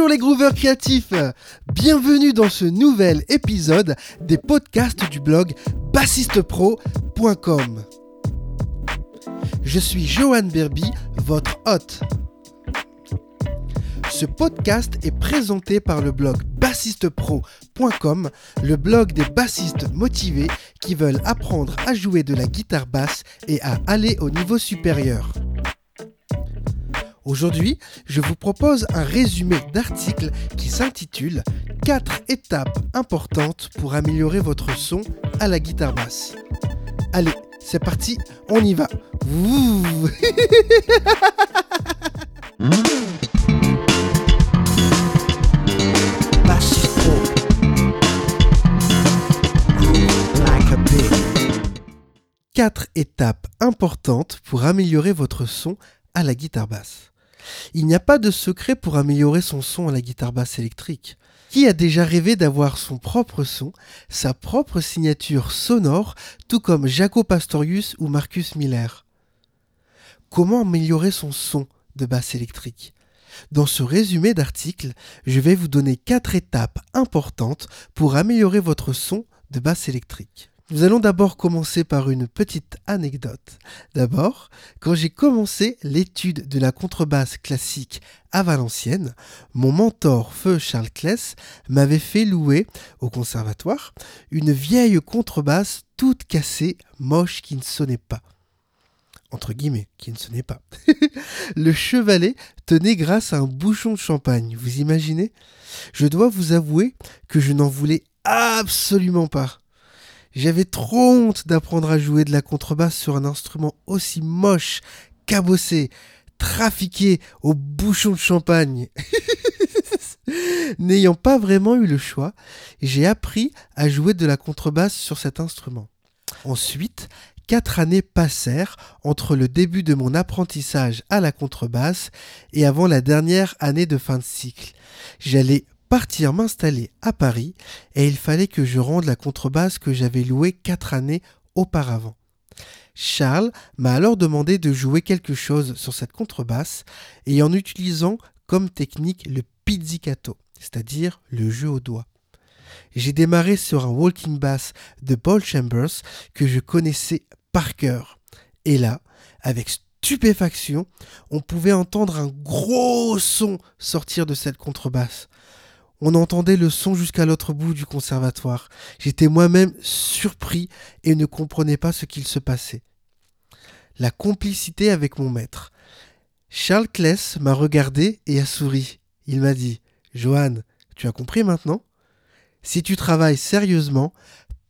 Bonjour les grooveurs créatifs Bienvenue dans ce nouvel épisode des podcasts du blog bassistepro.com. Je suis Johan Berby, votre hôte. Ce podcast est présenté par le blog bassistepro.com, le blog des bassistes motivés qui veulent apprendre à jouer de la guitare basse et à aller au niveau supérieur. Aujourd'hui, je vous propose un résumé d'article qui s'intitule 4 étapes importantes pour améliorer votre son à la guitare basse. Allez, c'est parti, on y va. Ouh. 4 étapes importantes pour améliorer votre son à la guitare basse. Il n'y a pas de secret pour améliorer son son à la guitare basse électrique. Qui a déjà rêvé d'avoir son propre son, sa propre signature sonore, tout comme Jaco Pastorius ou Marcus Miller? Comment améliorer son son de basse électrique? Dans ce résumé d'article, je vais vous donner 4 étapes importantes pour améliorer votre son de basse électrique. Nous allons d'abord commencer par une petite anecdote. D'abord, quand j'ai commencé l'étude de la contrebasse classique à Valenciennes, mon mentor feu Charles Kless m'avait fait louer au conservatoire une vieille contrebasse toute cassée, moche qui ne sonnait pas. Entre guillemets, qui ne sonnait pas. Le chevalet tenait grâce à un bouchon de champagne, vous imaginez? Je dois vous avouer que je n'en voulais absolument pas. J'avais trop honte d'apprendre à jouer de la contrebasse sur un instrument aussi moche, cabossé, trafiqué au bouchon de champagne. N'ayant pas vraiment eu le choix, j'ai appris à jouer de la contrebasse sur cet instrument. Ensuite, quatre années passèrent entre le début de mon apprentissage à la contrebasse et avant la dernière année de fin de cycle. J'allais partir m'installer à Paris et il fallait que je rende la contrebasse que j'avais louée quatre années auparavant. Charles m'a alors demandé de jouer quelque chose sur cette contrebasse et en utilisant comme technique le pizzicato, c'est-à-dire le jeu au doigt. J'ai démarré sur un walking bass de Paul Chambers que je connaissais par cœur. Et là, avec stupéfaction, on pouvait entendre un gros son sortir de cette contrebasse. On entendait le son jusqu'à l'autre bout du conservatoire. J'étais moi-même surpris et ne comprenais pas ce qu'il se passait. La complicité avec mon maître. Charles Kless m'a regardé et a souri. Il m'a dit Johan, tu as compris maintenant? Si tu travailles sérieusement,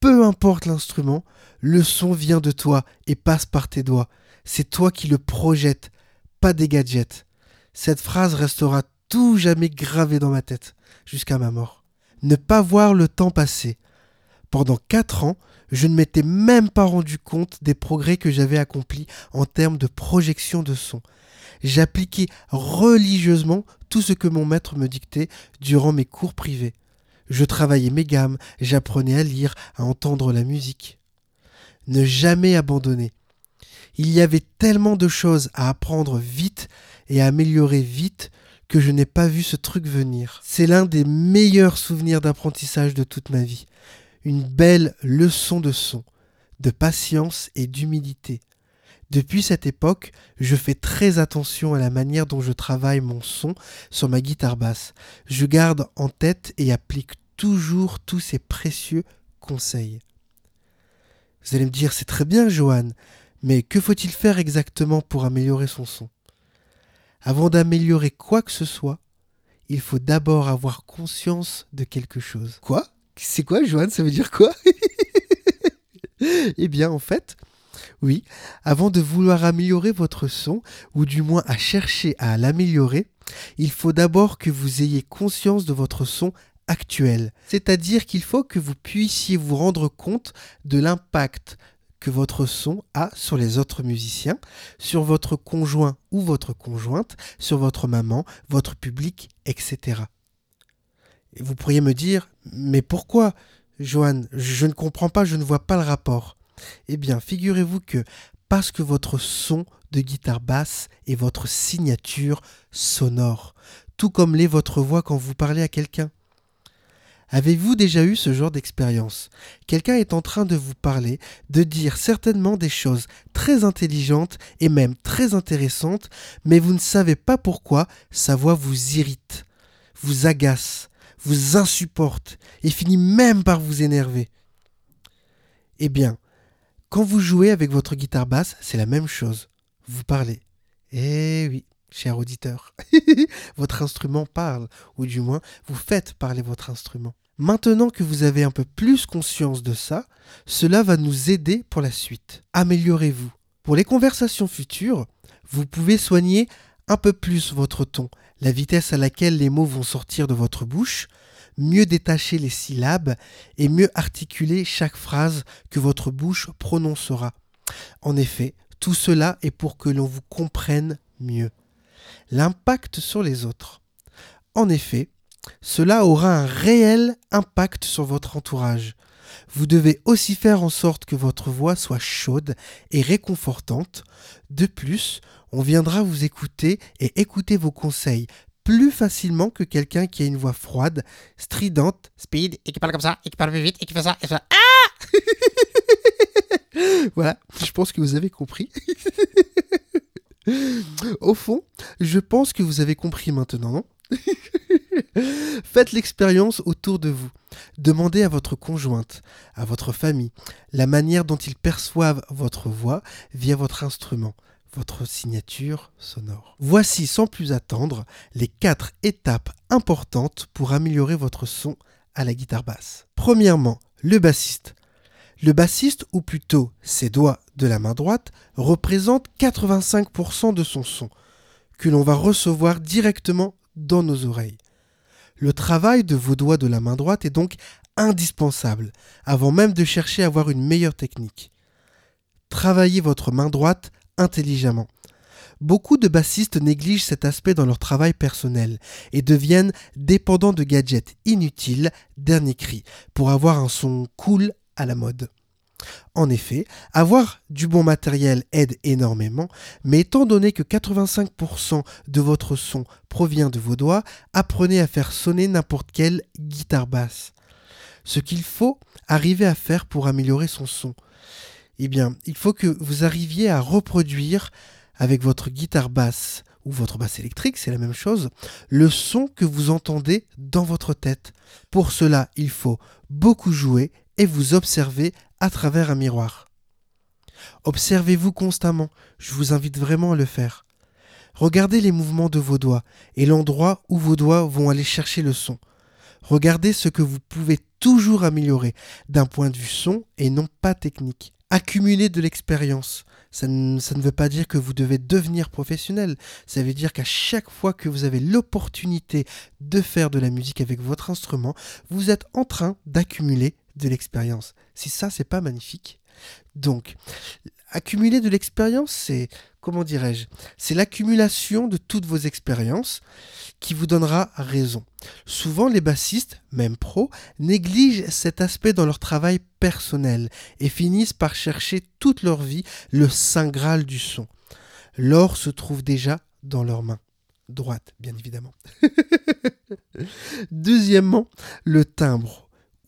peu importe l'instrument, le son vient de toi et passe par tes doigts. C'est toi qui le projettes, pas des gadgets. Cette phrase restera tout jamais gravé dans ma tête, jusqu'à ma mort. Ne pas voir le temps passer. Pendant quatre ans, je ne m'étais même pas rendu compte des progrès que j'avais accomplis en termes de projection de son. J'appliquais religieusement tout ce que mon maître me dictait durant mes cours privés. Je travaillais mes gammes, j'apprenais à lire, à entendre la musique. Ne jamais abandonner. Il y avait tellement de choses à apprendre vite et à améliorer vite je n'ai pas vu ce truc venir. C'est l'un des meilleurs souvenirs d'apprentissage de toute ma vie. Une belle leçon de son, de patience et d'humilité. Depuis cette époque, je fais très attention à la manière dont je travaille mon son sur ma guitare basse. Je garde en tête et applique toujours tous ces précieux conseils. Vous allez me dire, c'est très bien, Johan, mais que faut-il faire exactement pour améliorer son son? Avant d'améliorer quoi que ce soit, il faut d'abord avoir conscience de quelque chose. Quoi? C'est quoi, Joanne Ça veut dire quoi? Eh bien, en fait, oui, avant de vouloir améliorer votre son, ou du moins à chercher à l'améliorer, il faut d'abord que vous ayez conscience de votre son actuel. C'est-à-dire qu'il faut que vous puissiez vous rendre compte de l'impact que votre son a sur les autres musiciens, sur votre conjoint ou votre conjointe, sur votre maman, votre public, etc. Et vous pourriez me dire, mais pourquoi, Johan? Je ne comprends pas, je ne vois pas le rapport. Eh bien, figurez-vous que parce que votre son de guitare basse est votre signature sonore. tout comme l'est votre voix quand vous parlez à quelqu'un. Avez-vous déjà eu ce genre d'expérience? Quelqu'un est en train de vous parler, de dire certainement des choses très intelligentes et même très intéressantes, mais vous ne savez pas pourquoi sa voix vous irrite, vous agace, vous insupporte et finit même par vous énerver. Eh bien, quand vous jouez avec votre guitare basse, c'est la même chose. Vous parlez. Eh oui, cher auditeur, votre instrument parle, ou du moins, vous faites parler votre instrument. Maintenant que vous avez un peu plus conscience de ça, cela va nous aider pour la suite. Améliorez-vous. Pour les conversations futures, vous pouvez soigner un peu plus votre ton, la vitesse à laquelle les mots vont sortir de votre bouche, mieux détacher les syllabes et mieux articuler chaque phrase que votre bouche prononcera. En effet, tout cela est pour que l'on vous comprenne mieux. L'impact sur les autres. En effet, cela aura un réel impact sur votre entourage. Vous devez aussi faire en sorte que votre voix soit chaude et réconfortante. De plus, on viendra vous écouter et écouter vos conseils plus facilement que quelqu'un qui a une voix froide, stridente, speed, et qui parle comme ça, et qui parle vite, et qui fait ça, et ça. Ah Voilà, je pense que vous avez compris. Au fond, je pense que vous avez compris maintenant, non? Faites l'expérience autour de vous. Demandez à votre conjointe, à votre famille, la manière dont ils perçoivent votre voix via votre instrument, votre signature sonore. Voici sans plus attendre les quatre étapes importantes pour améliorer votre son à la guitare basse. Premièrement, le bassiste. Le bassiste, ou plutôt ses doigts de la main droite, représente 85% de son son, que l'on va recevoir directement dans nos oreilles. Le travail de vos doigts de la main droite est donc indispensable, avant même de chercher à avoir une meilleure technique. Travaillez votre main droite intelligemment. Beaucoup de bassistes négligent cet aspect dans leur travail personnel et deviennent dépendants de gadgets inutiles, dernier cri, pour avoir un son cool à la mode. En effet, avoir du bon matériel aide énormément, mais étant donné que 85% de votre son provient de vos doigts, apprenez à faire sonner n'importe quelle guitare basse. Ce qu'il faut arriver à faire pour améliorer son son, eh bien, il faut que vous arriviez à reproduire avec votre guitare basse ou votre basse électrique, c'est la même chose, le son que vous entendez dans votre tête. Pour cela, il faut beaucoup jouer et vous observer à travers un miroir. Observez-vous constamment, je vous invite vraiment à le faire. Regardez les mouvements de vos doigts et l'endroit où vos doigts vont aller chercher le son. Regardez ce que vous pouvez toujours améliorer d'un point de vue son et non pas technique. Accumulez de l'expérience. Ça ne, ça ne, veut pas dire que vous devez devenir professionnel. Ça veut dire qu'à chaque fois que vous avez l'opportunité de faire de la musique avec votre instrument, vous êtes en train d'accumuler de l'expérience. Si ça, c'est pas magnifique. Donc, accumuler de l'expérience, c'est, comment dirais-je, c'est l'accumulation de toutes vos expériences qui vous donnera raison. Souvent, les bassistes, même pros, négligent cet aspect dans leur travail personnel et finissent par chercher toute leur vie le saint graal du son. L'or se trouve déjà dans leurs mains. Droite, bien évidemment. Deuxièmement, le timbre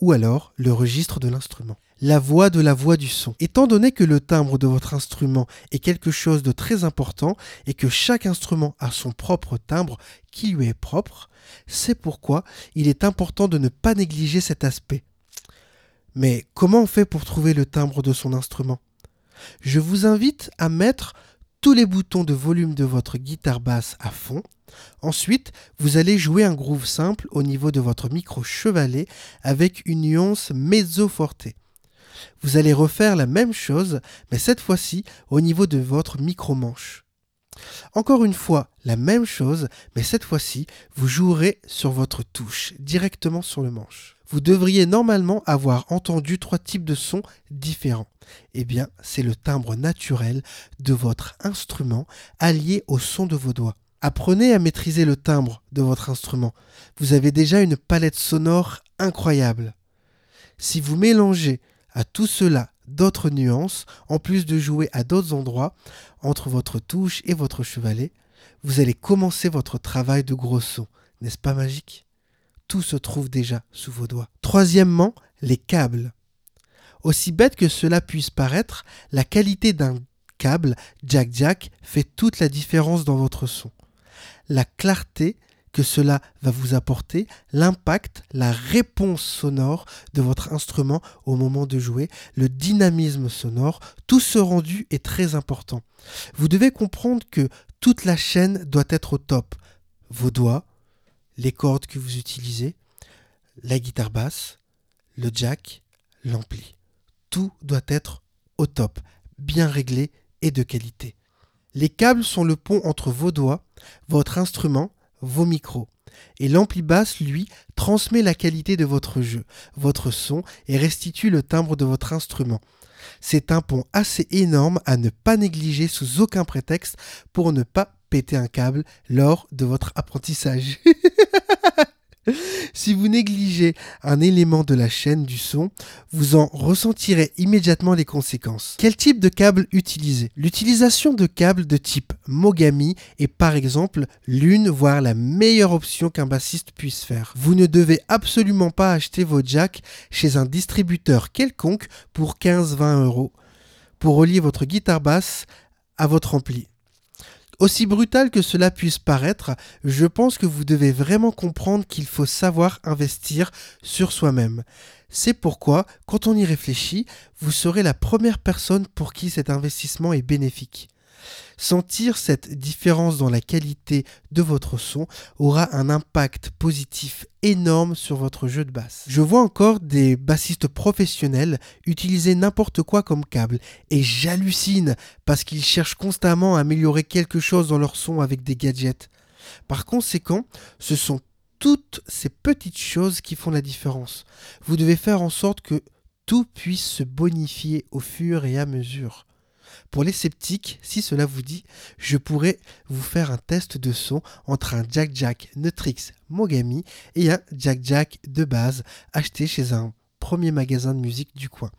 ou alors le registre de l'instrument. La voix de la voix du son. Étant donné que le timbre de votre instrument est quelque chose de très important et que chaque instrument a son propre timbre qui lui est propre, c'est pourquoi il est important de ne pas négliger cet aspect. Mais comment on fait pour trouver le timbre de son instrument? Je vous invite à mettre tous les boutons de volume de votre guitare basse à fond. Ensuite, vous allez jouer un groove simple au niveau de votre micro chevalet avec une nuance mezzo forte. Vous allez refaire la même chose, mais cette fois-ci au niveau de votre micro manche. Encore une fois, la même chose, mais cette fois-ci, vous jouerez sur votre touche, directement sur le manche. Vous devriez normalement avoir entendu trois types de sons différents. Eh bien, c'est le timbre naturel de votre instrument allié au son de vos doigts. Apprenez à maîtriser le timbre de votre instrument. Vous avez déjà une palette sonore incroyable. Si vous mélangez à tout cela d'autres nuances, en plus de jouer à d'autres endroits, entre votre touche et votre chevalet, vous allez commencer votre travail de gros son. N'est-ce pas magique? Tout se trouve déjà sous vos doigts. Troisièmement, les câbles. Aussi bête que cela puisse paraître, la qualité d'un câble jack-jack fait toute la différence dans votre son. La clarté que cela va vous apporter, l'impact, la réponse sonore de votre instrument au moment de jouer, le dynamisme sonore, tout ce rendu est très important. Vous devez comprendre que toute la chaîne doit être au top. Vos doigts, les cordes que vous utilisez, la guitare basse, le jack, l'ampli. Tout doit être au top, bien réglé et de qualité. Les câbles sont le pont entre vos doigts, votre instrument, vos micros. Et l'ampli basse, lui, transmet la qualité de votre jeu, votre son et restitue le timbre de votre instrument. C'est un pont assez énorme à ne pas négliger sous aucun prétexte pour ne pas péter un câble lors de votre apprentissage. si vous négligez un élément de la chaîne du son, vous en ressentirez immédiatement les conséquences. Quel type de câble utiliser? L'utilisation de câbles de type Mogami est par exemple l'une voire la meilleure option qu'un bassiste puisse faire. Vous ne devez absolument pas acheter vos jacks chez un distributeur quelconque pour 15-20 euros pour relier votre guitare basse à votre ampli. Aussi brutal que cela puisse paraître, je pense que vous devez vraiment comprendre qu'il faut savoir investir sur soi-même. C'est pourquoi, quand on y réfléchit, vous serez la première personne pour qui cet investissement est bénéfique. Sentir cette différence dans la qualité de votre son aura un impact positif énorme sur votre jeu de basse. Je vois encore des bassistes professionnels utiliser n'importe quoi comme câble et j'hallucine parce qu'ils cherchent constamment à améliorer quelque chose dans leur son avec des gadgets. Par conséquent, ce sont toutes ces petites choses qui font la différence. Vous devez faire en sorte que tout puisse se bonifier au fur et à mesure. Pour les sceptiques, si cela vous dit, je pourrais vous faire un test de son entre un Jack Jack Neutrix Mogami et un Jack Jack de base acheté chez un premier magasin de musique du coin.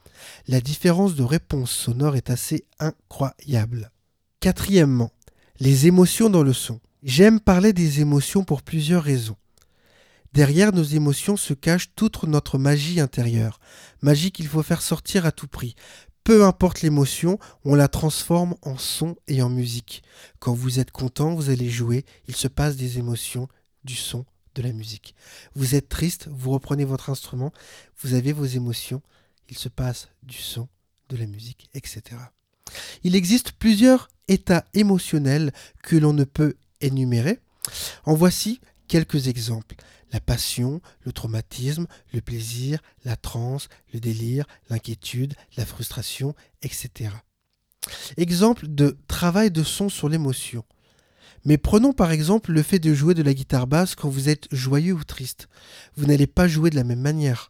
La différence de réponse sonore est assez incroyable. Quatrièmement, les émotions dans le son. J'aime parler des émotions pour plusieurs raisons. Derrière nos émotions se cache toute notre magie intérieure, magie qu'il faut faire sortir à tout prix, peu importe l'émotion, on la transforme en son et en musique. Quand vous êtes content, vous allez jouer, il se passe des émotions, du son, de la musique. Vous êtes triste, vous reprenez votre instrument, vous avez vos émotions, il se passe du son, de la musique, etc. Il existe plusieurs états émotionnels que l'on ne peut énumérer. En voici quelques exemples la passion, le traumatisme, le plaisir, la transe, le délire, l'inquiétude, la frustration, etc. Exemple de travail de son sur l'émotion. Mais prenons par exemple le fait de jouer de la guitare basse quand vous êtes joyeux ou triste. Vous n'allez pas jouer de la même manière.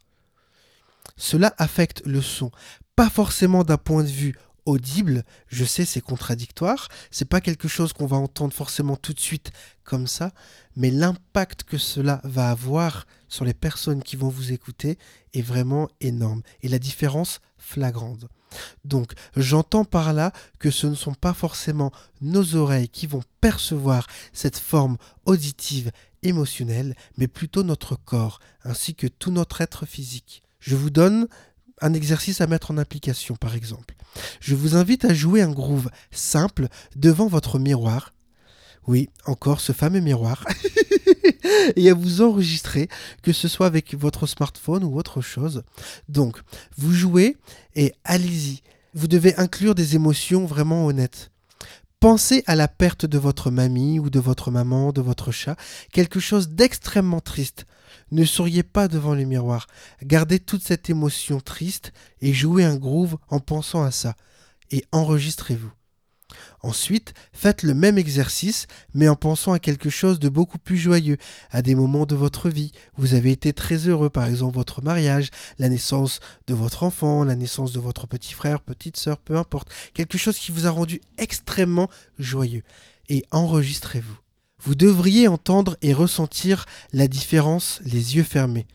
Cela affecte le son, pas forcément d'un point de vue audible, je sais c'est contradictoire, c'est pas quelque chose qu'on va entendre forcément tout de suite comme ça, mais l'impact que cela va avoir sur les personnes qui vont vous écouter est vraiment énorme et la différence flagrante. Donc j'entends par là que ce ne sont pas forcément nos oreilles qui vont percevoir cette forme auditive émotionnelle, mais plutôt notre corps ainsi que tout notre être physique. Je vous donne un exercice à mettre en application, par exemple. Je vous invite à jouer un groove simple devant votre miroir. Oui, encore ce fameux miroir. et à vous enregistrer, que ce soit avec votre smartphone ou autre chose. Donc, vous jouez et allez-y. Vous devez inclure des émotions vraiment honnêtes. Pensez à la perte de votre mamie ou de votre maman, de votre chat, quelque chose d'extrêmement triste. Ne souriez pas devant le miroir. Gardez toute cette émotion triste et jouez un groove en pensant à ça. Et enregistrez-vous. Ensuite, faites le même exercice, mais en pensant à quelque chose de beaucoup plus joyeux, à des moments de votre vie. Vous avez été très heureux, par exemple votre mariage, la naissance de votre enfant, la naissance de votre petit frère, petite sœur, peu importe. Quelque chose qui vous a rendu extrêmement joyeux. Et enregistrez-vous. Vous devriez entendre et ressentir la différence les yeux fermés.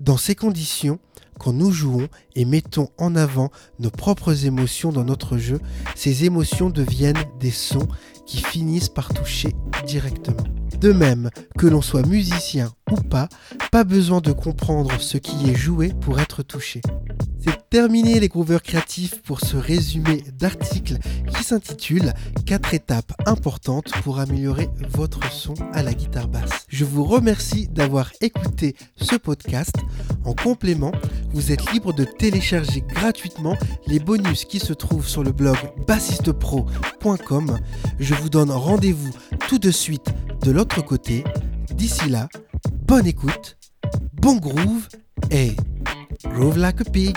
Dans ces conditions, quand nous jouons et mettons en avant nos propres émotions dans notre jeu, ces émotions deviennent des sons qui finissent par toucher directement. De même que l'on soit musicien ou pas, pas besoin de comprendre ce qui est joué pour être touché. C'est terminé les grooveurs créatifs pour ce résumé d'article qui s'intitule 4 étapes importantes pour améliorer votre son à la guitare basse. Je vous remercie d'avoir écouté ce podcast. En complément, vous êtes libre de télécharger gratuitement les bonus qui se trouvent sur le blog bassistepro.com. Je vous donne rendez-vous tout de suite de l'autre côté. D'ici là, bonne écoute, bon groove et groove like a pig.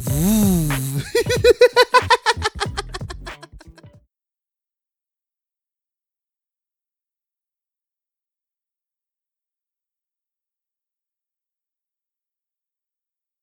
Vroom.